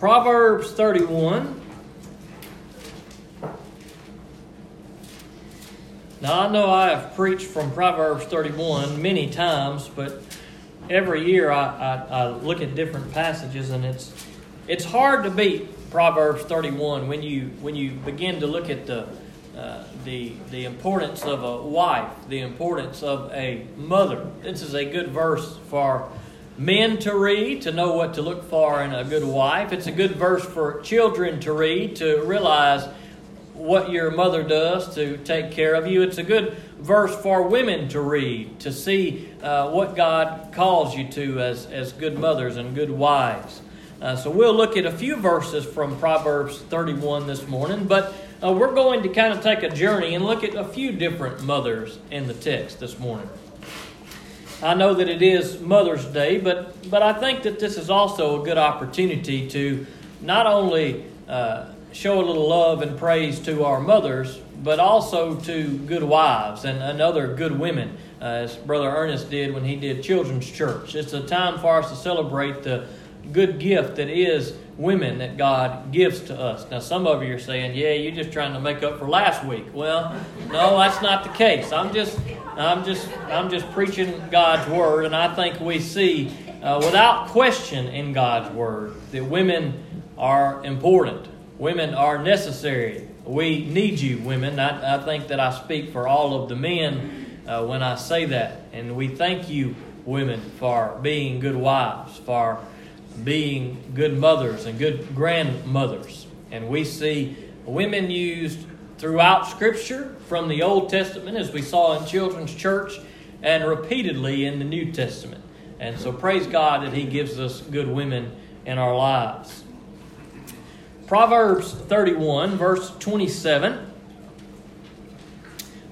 Proverbs 31. Now, I know I have preached from Proverbs 31 many times, but every year I, I, I, look at different passages, and it's, it's hard to beat Proverbs 31 when you, when you begin to look at the, uh, the, the importance of a wife, the importance of a mother. This is a good verse for men to read to know what to look for in a good wife. It's a good verse for children to read to realize what your mother does to take care of you. It's a good verse for women to read to see uh, what God calls you to as, as good mothers and good wives. Uh, so we'll look at a few verses from Proverbs 31 this morning, but uh, we're going to kind of take a journey and look at a few different mothers in the text this morning. I know that it is Mother's Day, but, but I think that this is also a good opportunity to not only uh, show a little love and praise to our mothers, but also to good wives and, and other good women, uh, as Brother Ernest did when he did Children's Church. It's a time for us to celebrate the good gift that is women that God gives to us. Now, some of you are saying, "Yeah, you're just trying to make up for last week." Well, no, that's not the case. I'm just, I'm just, I'm just preaching God's word, and I think we see, uh, without question, in God's word that women are important. Women are necessary. We need you, women. I, I think that I speak for all of the men uh, when I say that, and we thank you, women, for being good wives, for being good mothers and good grandmothers. And we see women used throughout Scripture from the Old Testament, as we saw in Children's Church, and repeatedly in the New Testament. And so praise God that He gives us good women in our lives. Proverbs 31, verse 27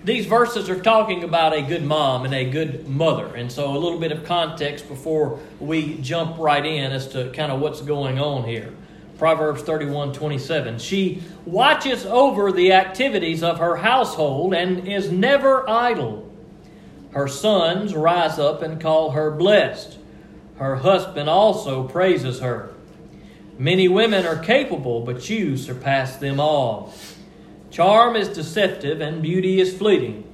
these verses are talking about a good mom and a good mother. And so, a little bit of context before we jump right in as to kind of what's going on here. Proverbs 31 27. She watches over the activities of her household and is never idle. Her sons rise up and call her blessed. Her husband also praises her. Many women are capable, but you surpass them all. Charm is deceptive and beauty is fleeting,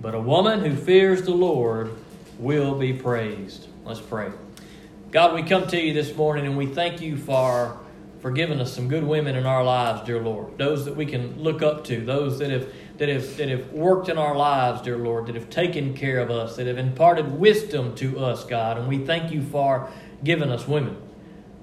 but a woman who fears the Lord will be praised. Let's pray. God, we come to you this morning and we thank you for, for giving us some good women in our lives, dear Lord. Those that we can look up to, those that have, that have, that have worked in our lives, dear Lord, that have taken care of us, that have imparted wisdom to us, God. And we thank you for giving us women.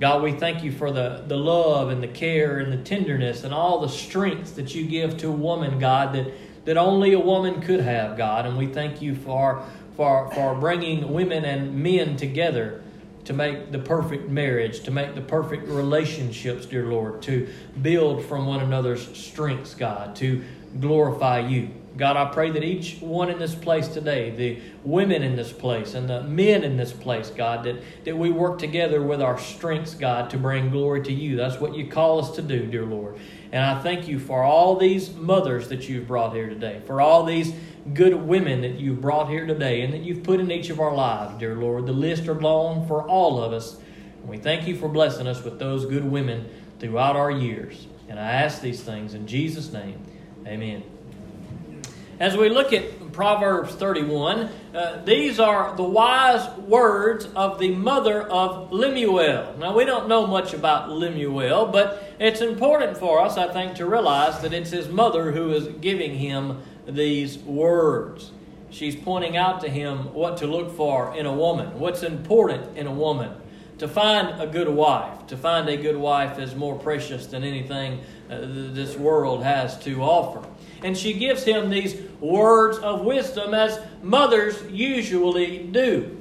God, we thank you for the, the love and the care and the tenderness and all the strength that you give to a woman, God, that, that only a woman could have, God. And we thank you for, for, for bringing women and men together to make the perfect marriage, to make the perfect relationships, dear Lord, to build from one another's strengths, God, to glorify you. God, I pray that each one in this place today, the women in this place and the men in this place, God, that, that we work together with our strengths, God, to bring glory to you. That's what you call us to do, dear Lord. And I thank you for all these mothers that you've brought here today, for all these good women that you've brought here today and that you've put in each of our lives, dear Lord. The list are long for all of us. And we thank you for blessing us with those good women throughout our years. And I ask these things in Jesus' name. Amen. As we look at Proverbs 31, uh, these are the wise words of the mother of Lemuel. Now, we don't know much about Lemuel, but it's important for us, I think, to realize that it's his mother who is giving him these words. She's pointing out to him what to look for in a woman, what's important in a woman. To find a good wife, to find a good wife is more precious than anything uh, this world has to offer and she gives him these words of wisdom as mothers usually do.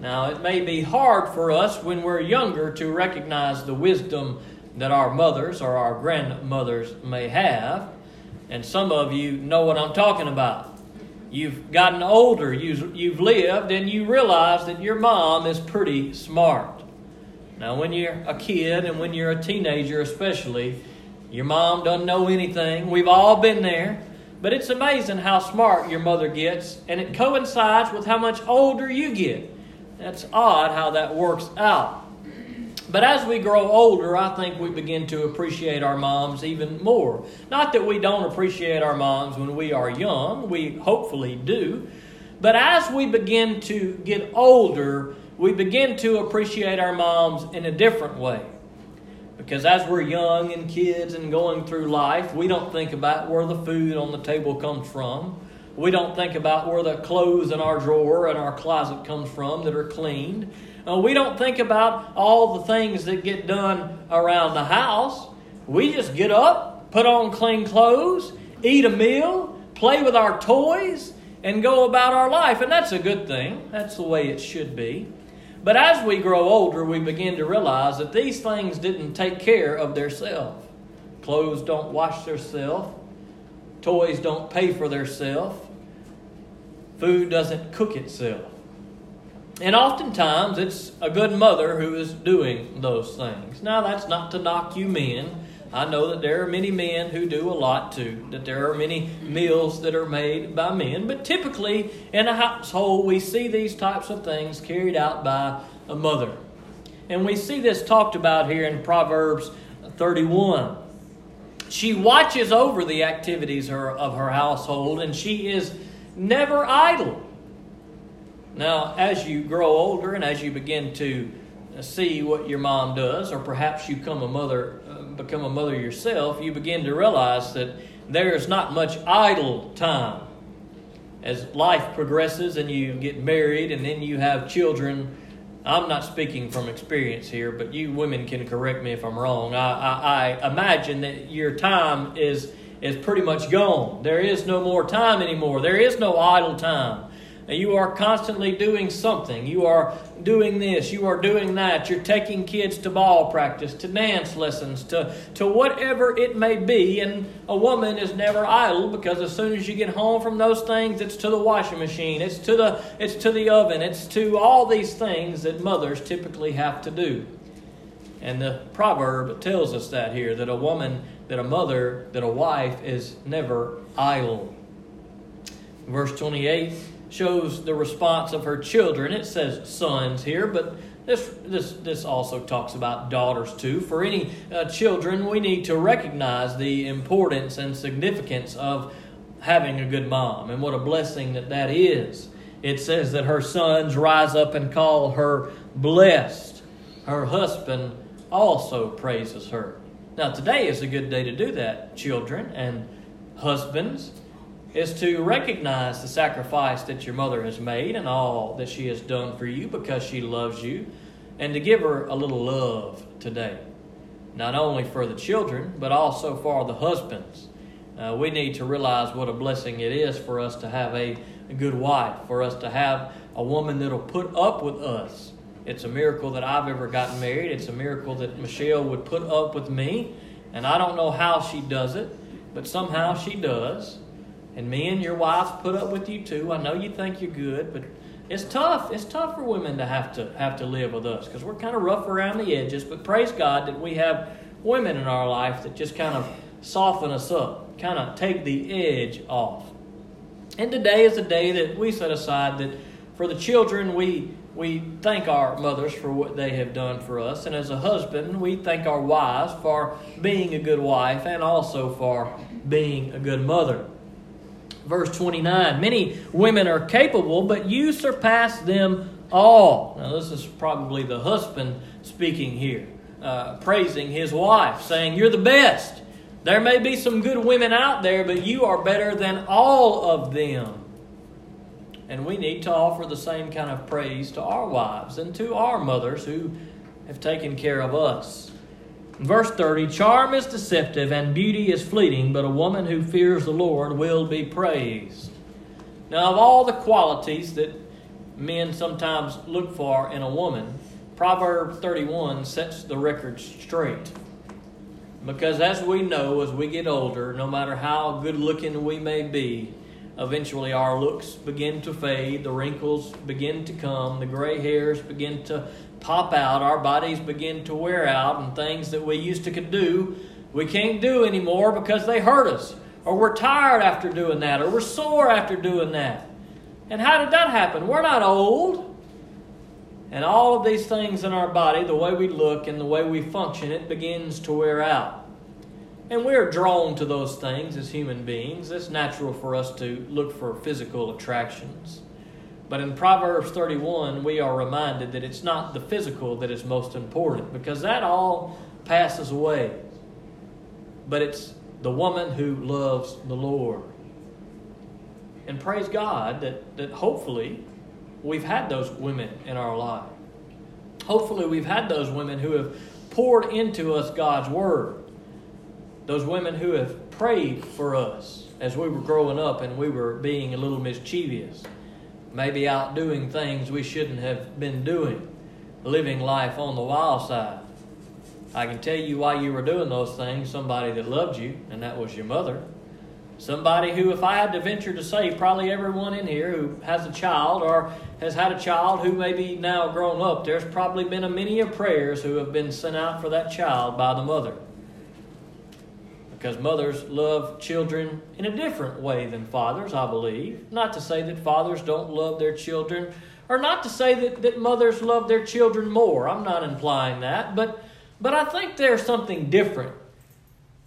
Now, it may be hard for us when we're younger to recognize the wisdom that our mothers or our grandmothers may have, and some of you know what I'm talking about. You've gotten older, you've, you've lived, and you realize that your mom is pretty smart. Now, when you're a kid and when you're a teenager, especially, your mom doesn't know anything. We've all been there. But it's amazing how smart your mother gets, and it coincides with how much older you get. That's odd how that works out. But as we grow older, I think we begin to appreciate our moms even more. Not that we don't appreciate our moms when we are young, we hopefully do. But as we begin to get older, we begin to appreciate our moms in a different way. Because as we're young and kids and going through life, we don't think about where the food on the table comes from. We don't think about where the clothes in our drawer and our closet comes from that are cleaned. Uh, we don't think about all the things that get done around the house. We just get up, put on clean clothes, eat a meal, play with our toys, and go about our life. And that's a good thing. That's the way it should be. But as we grow older, we begin to realize that these things didn't take care of themselves. Clothes don't wash themselves. Toys don't pay for themselves. Food doesn't cook itself. And oftentimes it's a good mother who is doing those things. Now, that's not to knock you men. I know that there are many men who do a lot too, that there are many meals that are made by men, but typically in a household we see these types of things carried out by a mother. And we see this talked about here in Proverbs 31. She watches over the activities of her household and she is never idle. Now, as you grow older and as you begin to see what your mom does, or perhaps you become a mother, uh, become a mother yourself, you begin to realize that there is not much idle time. As life progresses and you get married and then you have children, I'm not speaking from experience here, but you women can correct me if I'm wrong. I, I, I imagine that your time is is pretty much gone. There is no more time anymore. There is no idle time. You are constantly doing something. You are doing this. You are doing that. You're taking kids to ball practice, to dance lessons, to, to whatever it may be. And a woman is never idle because as soon as you get home from those things, it's to the washing machine, it's to the, it's to the oven, it's to all these things that mothers typically have to do. And the proverb tells us that here that a woman, that a mother, that a wife is never idle. Verse 28 shows the response of her children. It says sons here, but this, this, this also talks about daughters too. For any uh, children, we need to recognize the importance and significance of having a good mom and what a blessing that that is. It says that her sons rise up and call her blessed. Her husband also praises her. Now, today is a good day to do that, children and husbands is to recognize the sacrifice that your mother has made and all that she has done for you because she loves you, and to give her a little love today. Not only for the children, but also for the husbands. Uh, we need to realize what a blessing it is for us to have a, a good wife, for us to have a woman that'll put up with us. It's a miracle that I've ever gotten married. It's a miracle that Michelle would put up with me. And I don't know how she does it, but somehow she does. And men, your wives put up with you too. I know you think you're good, but it's tough. It's tough for women to have to have to live with us because we're kind of rough around the edges. But praise God that we have women in our life that just kind of soften us up, kind of take the edge off. And today is a day that we set aside that for the children we we thank our mothers for what they have done for us, and as a husband, we thank our wives for being a good wife and also for being a good mother. Verse 29 Many women are capable, but you surpass them all. Now, this is probably the husband speaking here, uh, praising his wife, saying, You're the best. There may be some good women out there, but you are better than all of them. And we need to offer the same kind of praise to our wives and to our mothers who have taken care of us. Verse 30 Charm is deceptive and beauty is fleeting, but a woman who fears the Lord will be praised. Now, of all the qualities that men sometimes look for in a woman, Proverb 31 sets the record straight. Because as we know, as we get older, no matter how good looking we may be, eventually our looks begin to fade, the wrinkles begin to come, the gray hairs begin to pop out, our bodies begin to wear out, and things that we used to could do, we can't do anymore because they hurt us, or we're tired after doing that, or we're sore after doing that. And how did that happen? We're not old. And all of these things in our body, the way we look and the way we function, it begins to wear out. And we're drawn to those things as human beings. It's natural for us to look for physical attractions. But in Proverbs 31, we are reminded that it's not the physical that is most important because that all passes away. But it's the woman who loves the Lord. And praise God that, that hopefully we've had those women in our life. Hopefully we've had those women who have poured into us God's Word. Those women who have prayed for us as we were growing up and we were being a little mischievous maybe out doing things we shouldn't have been doing, living life on the wild side. I can tell you why you were doing those things somebody that loved you, and that was your mother. Somebody who, if I had to venture to say, probably everyone in here who has a child or has had a child who may be now grown up, there's probably been a many of prayers who have been sent out for that child by the mother because mothers love children in a different way than fathers, I believe. Not to say that fathers don't love their children, or not to say that, that mothers love their children more. I'm not implying that, but, but I think there's something different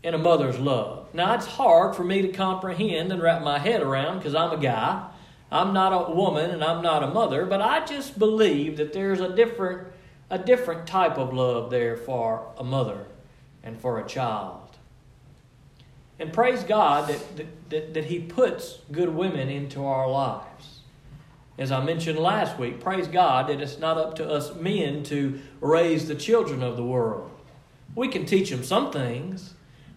in a mother's love. Now, it's hard for me to comprehend and wrap my head around because I'm a guy. I'm not a woman and I'm not a mother, but I just believe that there's a different, a different type of love there for a mother and for a child. And praise God that, that, that, He puts good women into our lives. As I mentioned last week, praise God that it's not up to us men to raise the children of the world. We can teach them some things,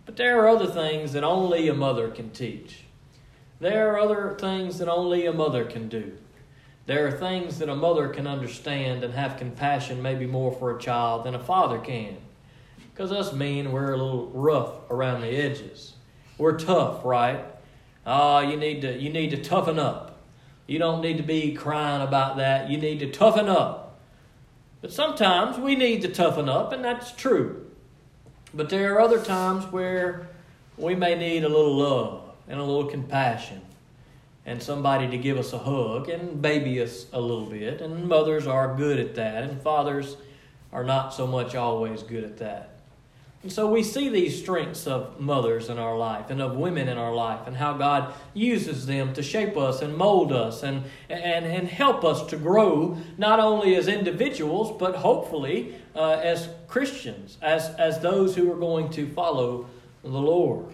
but there are other things that only a mother can teach. There are other things that only a mother can do. There are things that a mother can understand and have compassion maybe more for a child than a father can. Because us men, we're a little rough around the edges. We're tough, right? Oh, you need to you need to toughen up. You don't need to be crying about that. You need to toughen up. But sometimes we need to toughen up, and that's true. But there are other times where we may need a little love and a little compassion and somebody to give us a hug and baby us a little bit. And mothers are good at that, and fathers are not so much always good at that. And so we see these strengths of mothers in our life and of women in our life and how God uses them to shape us and mold us and, and, and help us to grow not only as individuals but hopefully uh, as Christians, as, as those who are going to follow the Lord.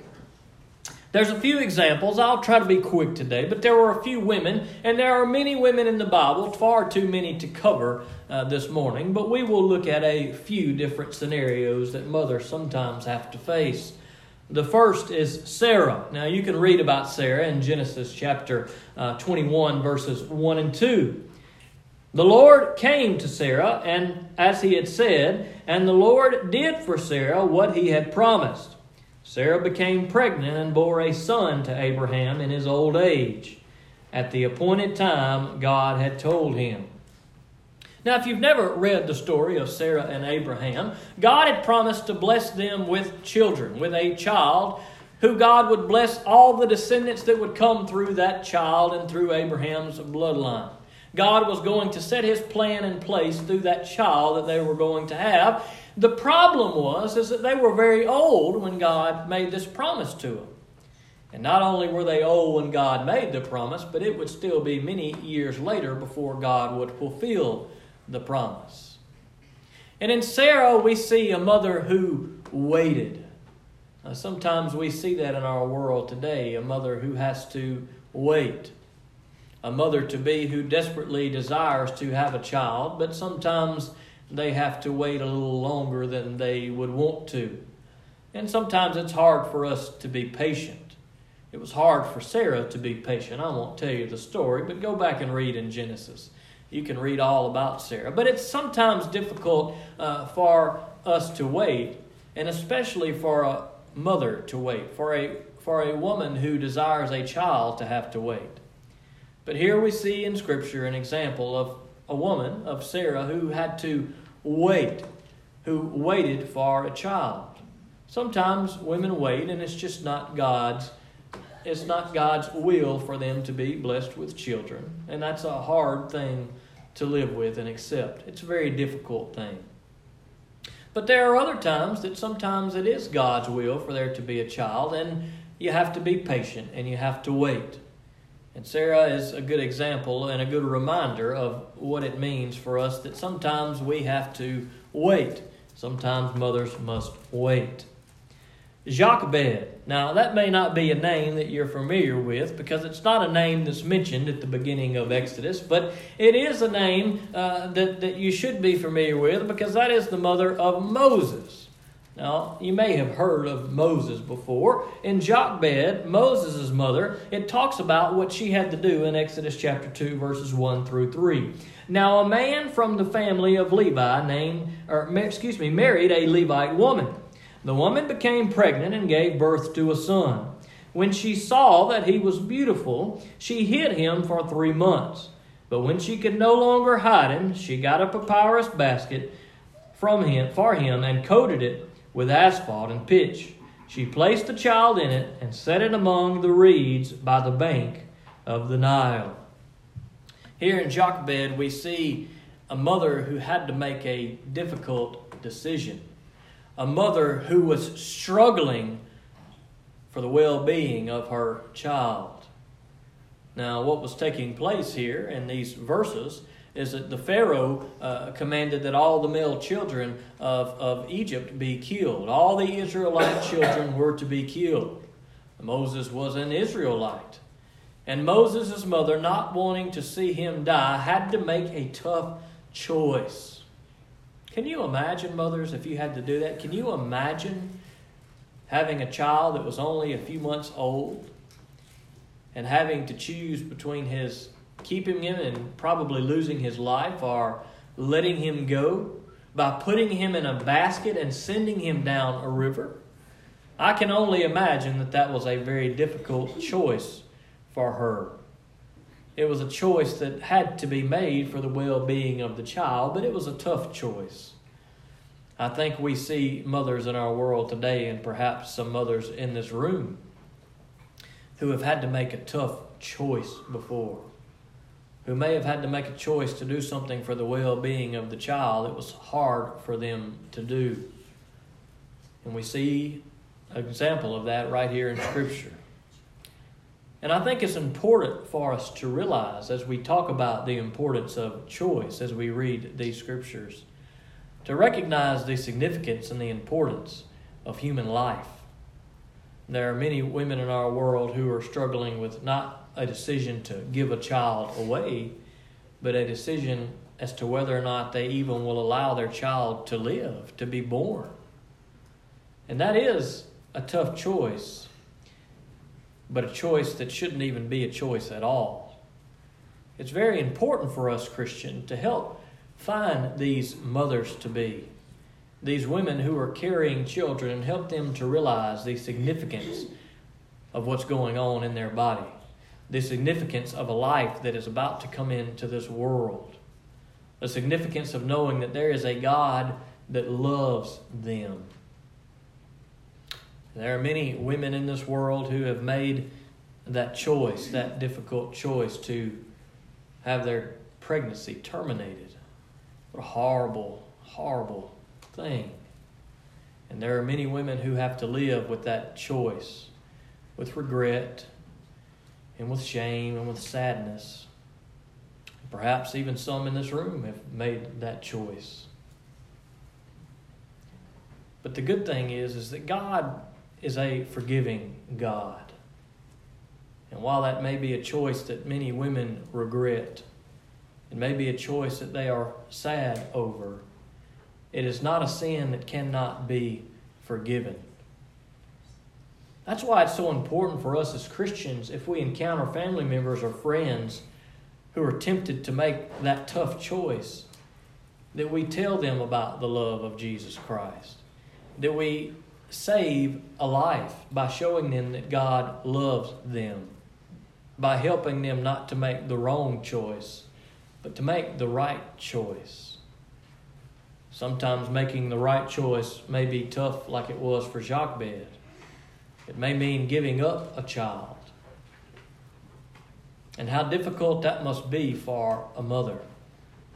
There's a few examples. I'll try to be quick today, but there were a few women, and there are many women in the Bible, far too many to cover uh, this morning, but we will look at a few different scenarios that mothers sometimes have to face. The first is Sarah. Now, you can read about Sarah in Genesis chapter uh, 21, verses 1 and 2. The Lord came to Sarah, and as he had said, and the Lord did for Sarah what he had promised. Sarah became pregnant and bore a son to Abraham in his old age, at the appointed time God had told him. Now, if you've never read the story of Sarah and Abraham, God had promised to bless them with children, with a child who God would bless all the descendants that would come through that child and through Abraham's bloodline. God was going to set his plan in place through that child that they were going to have. The problem was is that they were very old when God made this promise to them. And not only were they old when God made the promise, but it would still be many years later before God would fulfill the promise. And in Sarah, we see a mother who waited. Now, sometimes we see that in our world today a mother who has to wait. A mother to be who desperately desires to have a child, but sometimes they have to wait a little longer than they would want to. And sometimes it's hard for us to be patient. It was hard for Sarah to be patient. I won't tell you the story, but go back and read in Genesis you can read all about Sarah. But it's sometimes difficult uh, for us to wait, and especially for a mother to wait, for a, for a woman who desires a child to have to wait. But here we see in Scripture an example of a woman, of Sarah, who had to wait, who waited for a child. Sometimes women wait, and it's just not God's it's not God's will for them to be blessed with children. And that's a hard thing to live with and accept. It's a very difficult thing. But there are other times that sometimes it is God's will for there to be a child, and you have to be patient and you have to wait. And Sarah is a good example and a good reminder of what it means for us that sometimes we have to wait. Sometimes mothers must wait. Jochebed. Now, that may not be a name that you're familiar with because it's not a name that's mentioned at the beginning of Exodus, but it is a name uh, that, that you should be familiar with because that is the mother of Moses. Now, you may have heard of Moses before. In Jochebed, Moses' mother, it talks about what she had to do in Exodus chapter 2, verses 1 through 3. Now, a man from the family of Levi named, or excuse me, married a Levite woman. The woman became pregnant and gave birth to a son. When she saw that he was beautiful, she hid him for three months. But when she could no longer hide him, she got a papyrus basket from him for him and coated it with asphalt and pitch. She placed the child in it and set it among the reeds by the bank of the Nile. Here in Jochebed, we see a mother who had to make a difficult decision a mother who was struggling for the well being of her child. Now, what was taking place here in these verses is that the Pharaoh uh, commanded that all the male children of, of Egypt be killed. All the Israelite children were to be killed. Moses was an Israelite. And Moses' mother, not wanting to see him die, had to make a tough choice. Can you imagine, mothers, if you had to do that? Can you imagine having a child that was only a few months old and having to choose between his keeping him and probably losing his life or letting him go by putting him in a basket and sending him down a river? I can only imagine that that was a very difficult choice for her. It was a choice that had to be made for the well being of the child, but it was a tough choice. I think we see mothers in our world today, and perhaps some mothers in this room, who have had to make a tough choice before, who may have had to make a choice to do something for the well being of the child that was hard for them to do. And we see an example of that right here in Scripture. And I think it's important for us to realize as we talk about the importance of choice as we read these scriptures, to recognize the significance and the importance of human life. There are many women in our world who are struggling with not a decision to give a child away, but a decision as to whether or not they even will allow their child to live, to be born. And that is a tough choice but a choice that shouldn't even be a choice at all. It's very important for us, Christian, to help find these mothers to be, these women who are carrying children, and help them to realize the significance of what's going on in their body, the significance of a life that is about to come into this world, the significance of knowing that there is a God that loves them there are many women in this world who have made that choice, that difficult choice to have their pregnancy terminated. What a horrible, horrible thing. And there are many women who have to live with that choice, with regret, and with shame, and with sadness. Perhaps even some in this room have made that choice. But the good thing is, is that God is a forgiving God. And while that may be a choice that many women regret, it may be a choice that they are sad over, it is not a sin that cannot be forgiven. That's why it's so important for us as Christians if we encounter family members or friends who are tempted to make that tough choice, that we tell them about the love of Jesus Christ, that we save a life by showing them that God loves them, by helping them not to make the wrong choice, but to make the right choice. Sometimes making the right choice may be tough, like it was for Jochebed. It may mean giving up a child. And how difficult that must be for a mother.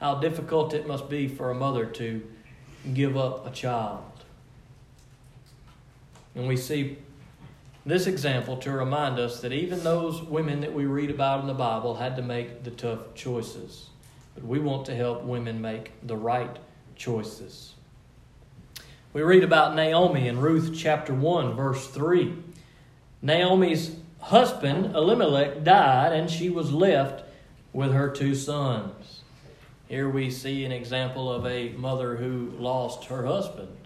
how difficult it must be for a mother to give up a child. And we see this example to remind us that even those women that we read about in the Bible had to make the tough choices. But we want to help women make the right choices. We read about Naomi in Ruth chapter 1, verse 3. Naomi's husband, Elimelech, died, and she was left with her two sons. Here we see an example of a mother who lost her husband.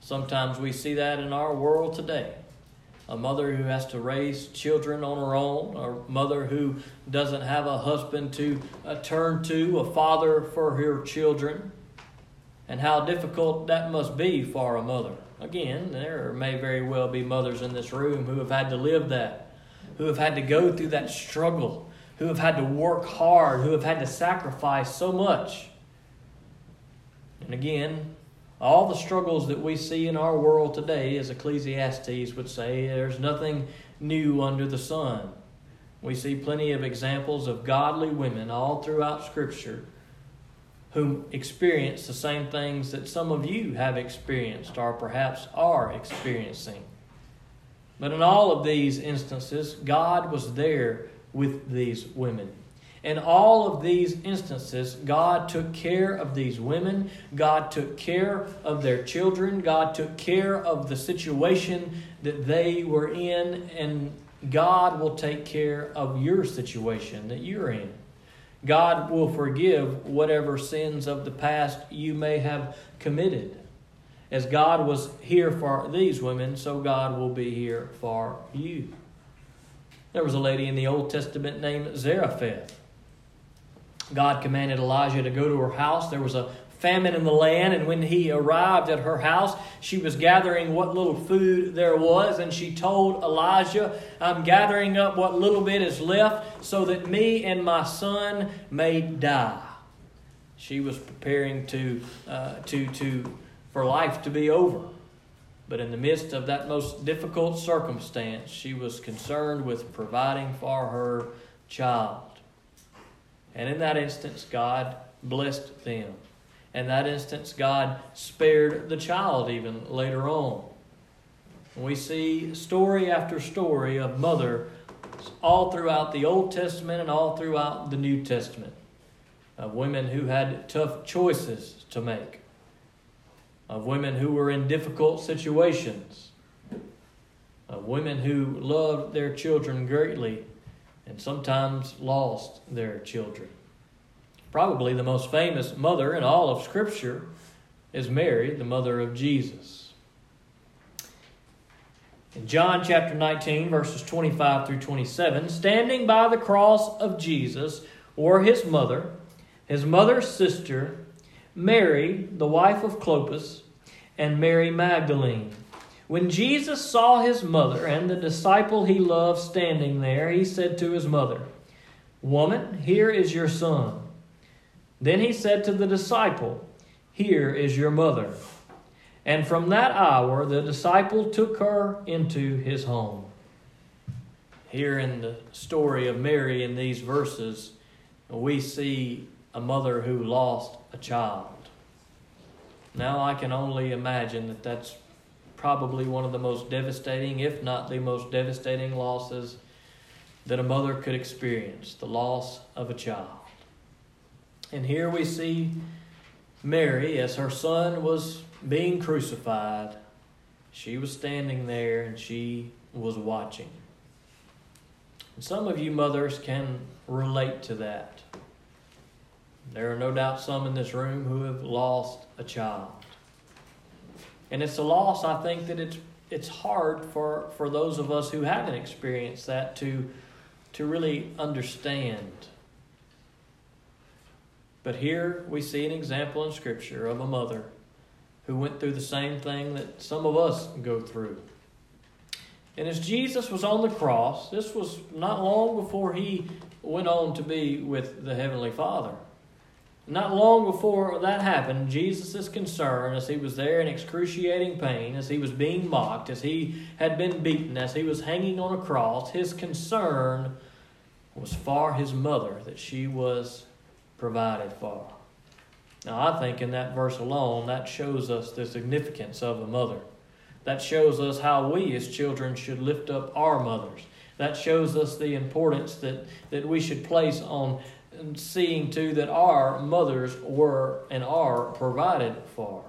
Sometimes we see that in our world today. A mother who has to raise children on her own, a mother who doesn't have a husband to uh, turn to, a father for her children, and how difficult that must be for a mother. Again, there may very well be mothers in this room who have had to live that, who have had to go through that struggle, who have had to work hard, who have had to sacrifice so much. And again, all the struggles that we see in our world today, as Ecclesiastes would say, there's nothing new under the sun. We see plenty of examples of godly women all throughout Scripture who experience the same things that some of you have experienced or perhaps are experiencing. But in all of these instances, God was there with these women. In all of these instances, God took care of these women. God took care of their children. God took care of the situation that they were in. And God will take care of your situation that you're in. God will forgive whatever sins of the past you may have committed. As God was here for these women, so God will be here for you. There was a lady in the Old Testament named Zarephath. God commanded Elijah to go to her house. There was a famine in the land, and when he arrived at her house, she was gathering what little food there was, and she told Elijah, I'm gathering up what little bit is left so that me and my son may die. She was preparing to, uh, to, to, for life to be over. But in the midst of that most difficult circumstance, she was concerned with providing for her child. And in that instance, God blessed them. In that instance, God spared the child even later on. We see story after story of mother all throughout the Old Testament and all throughout the New Testament of women who had tough choices to make, of women who were in difficult situations, of women who loved their children greatly and sometimes lost their children. Probably the most famous mother in all of Scripture is Mary, the mother of Jesus. In John chapter 19, verses 25 through 27, standing by the cross of Jesus were his mother, his mother's sister, Mary, the wife of Clopas, and Mary Magdalene. When Jesus saw his mother and the disciple he loved standing there, he said to his mother, Woman, here is your son. Then he said to the disciple, Here is your mother. And from that hour, the disciple took her into his home. Here in the story of Mary in these verses, we see a mother who lost a child. Now I can only imagine that that's probably one of the most devastating, if not the most devastating losses that a mother could experience the loss of a child. And here we see Mary, as her son was being crucified, she was standing there and she was watching. And some of you mothers can relate to that. There are no doubt some in this room who have lost a child. And it's a loss, I think, that it's it's hard for, for those of us who haven't experienced that to to really understand. But here we see an example in Scripture of a mother who went through the same thing that some of us go through. And as Jesus was on the cross, this was not long before he went on to be with the Heavenly Father. Not long before that happened, Jesus' concern as he was there in excruciating pain, as he was being mocked, as he had been beaten, as he was hanging on a cross, his concern was for his mother, that she was provided for. Now, I think in that verse alone, that shows us the significance of a mother. That shows us how we as children should lift up our mothers. That shows us the importance that, that we should place on seeing to that our mothers were and are provided for.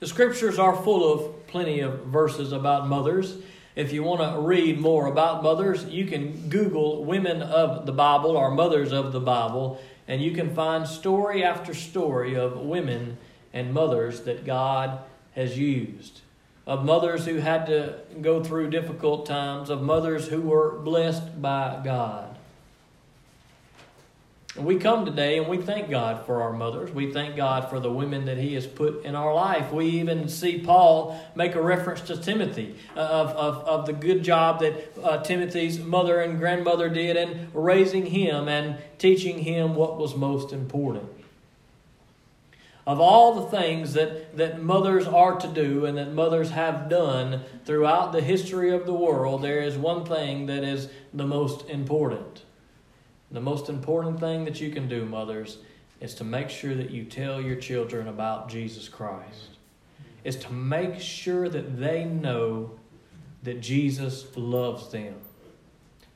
The scriptures are full of plenty of verses about mothers. If you want to read more about mothers, you can Google women of the Bible or mothers of the Bible, and you can find story after story of women and mothers that God has used. Of mothers who had to go through difficult times, of mothers who were blessed by God. We come today and we thank God for our mothers. We thank God for the women that He has put in our life. We even see Paul make a reference to Timothy uh, of, of, of the good job that uh, Timothy's mother and grandmother did in raising him and teaching him what was most important. Of all the things that, that mothers are to do and that mothers have done throughout the history of the world, there is one thing that is the most important the most important thing that you can do, mothers, is to make sure that you tell your children about Jesus Christ. Is to make sure that they know that Jesus loves them.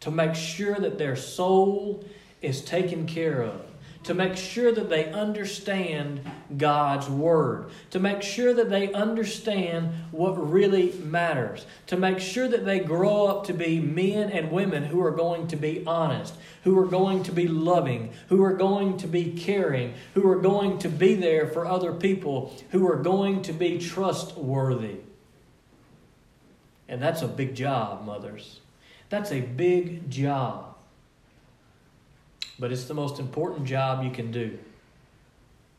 To make sure that their soul is taken care of to make sure that they understand God's Word, to make sure that they understand what really matters, to make sure that they grow up to be men and women who are going to be honest, who are going to be loving, who are going to be caring, who are going to be there for other people, who are going to be trustworthy. And that's a big job, mothers. That's a big job but it's the most important job you can do.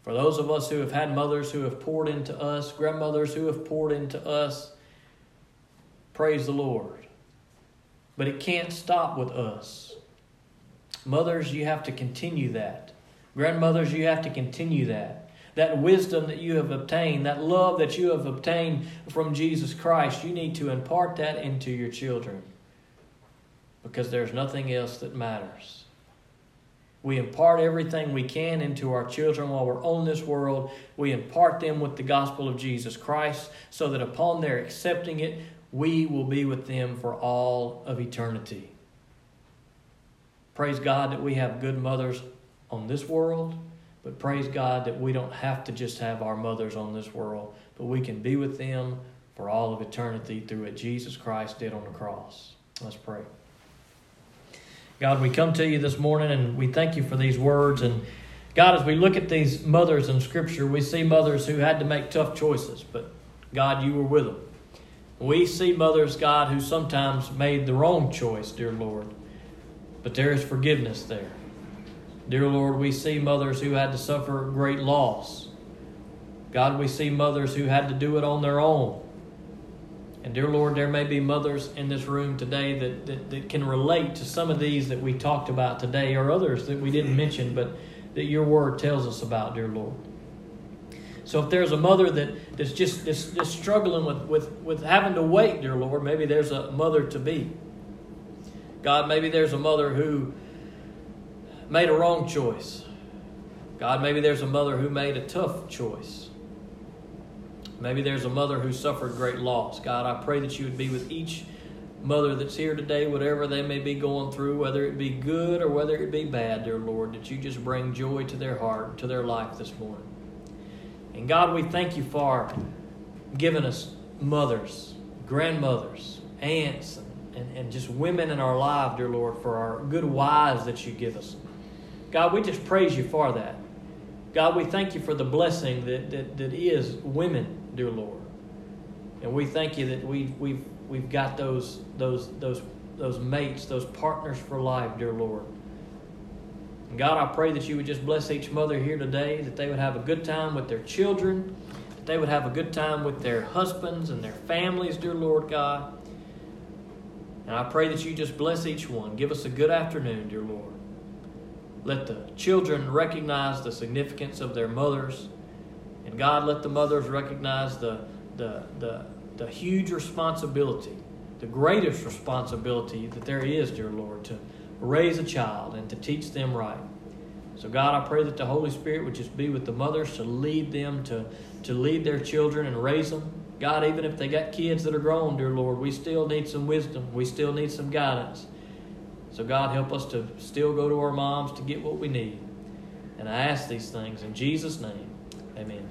For those of us who have had mothers who have poured into us, grandmothers who have poured into us, praise the Lord. But it can't stop with us. Mothers, you have to continue that. Grandmothers, you have to continue that. That wisdom that you have obtained, that love that you have obtained from Jesus Christ, you need to impart that into your children. Because there's nothing else that matters. We impart everything we can into our children while we're on this world. We impart them with the gospel of Jesus Christ so that upon their accepting it, we will be with them for all of eternity. Praise God that we have good mothers on this world, but praise God that we don't have to just have our mothers on this world, but we can be with them for all of eternity through what Jesus Christ did on the cross. Let's pray. God, we come to you this morning and we thank you for these words. And God, as we look at these mothers in Scripture, we see mothers who had to make tough choices, but God, you were with them. We see mothers, God, who sometimes made the wrong choice, dear Lord, but there is forgiveness there. Dear Lord, we see mothers who had to suffer great loss. God, we see mothers who had to do it on their own. And dear Lord, there may be mothers in this room today that, that, that, can relate to some of these that we talked about today or others that we didn't mention, but that your word tells us about, dear Lord. So if there's a mother that, that's just, just, struggling with, with, with having to wait, dear Lord, maybe there's a mother to be. God, maybe there's a mother who made a wrong choice. God, maybe there's a mother who made a tough choice. Maybe there's a mother who suffered great loss. God, I pray that you would be with each mother that's here today, whatever they may be going through, whether it be good or whether it be bad, dear Lord, that you just bring joy to their heart, to their life this morning. And God, we thank you for giving us mothers, grandmothers, aunts, and, and just women in our life, dear Lord, for our good wives that you give us. God, we just praise you for that. God, we thank you for the blessing that, that, that is women dear Lord. And we thank you that we, we've, we've got those, those, those, those mates, those partners for life, dear Lord. And God, I pray that you would just bless each mother here today, that they would have a good time with their children, that they would have a good time with their husbands and their families, dear Lord God. And I pray that you just bless each one. Give us a good afternoon, dear Lord. Let the children recognize the significance of their mothers and God, let the mothers recognize the, the, the, the huge responsibility, the greatest responsibility that there is, dear Lord, to raise a child and to teach them right. So God, I pray that the Holy Spirit would just be with the mothers to lead them to to lead their children and raise them. God, even if they got kids that are grown, dear Lord, we still need some wisdom. We still need some guidance. So God, help us to still go to our moms to get what we need. And I ask these things in Jesus' name. Amen.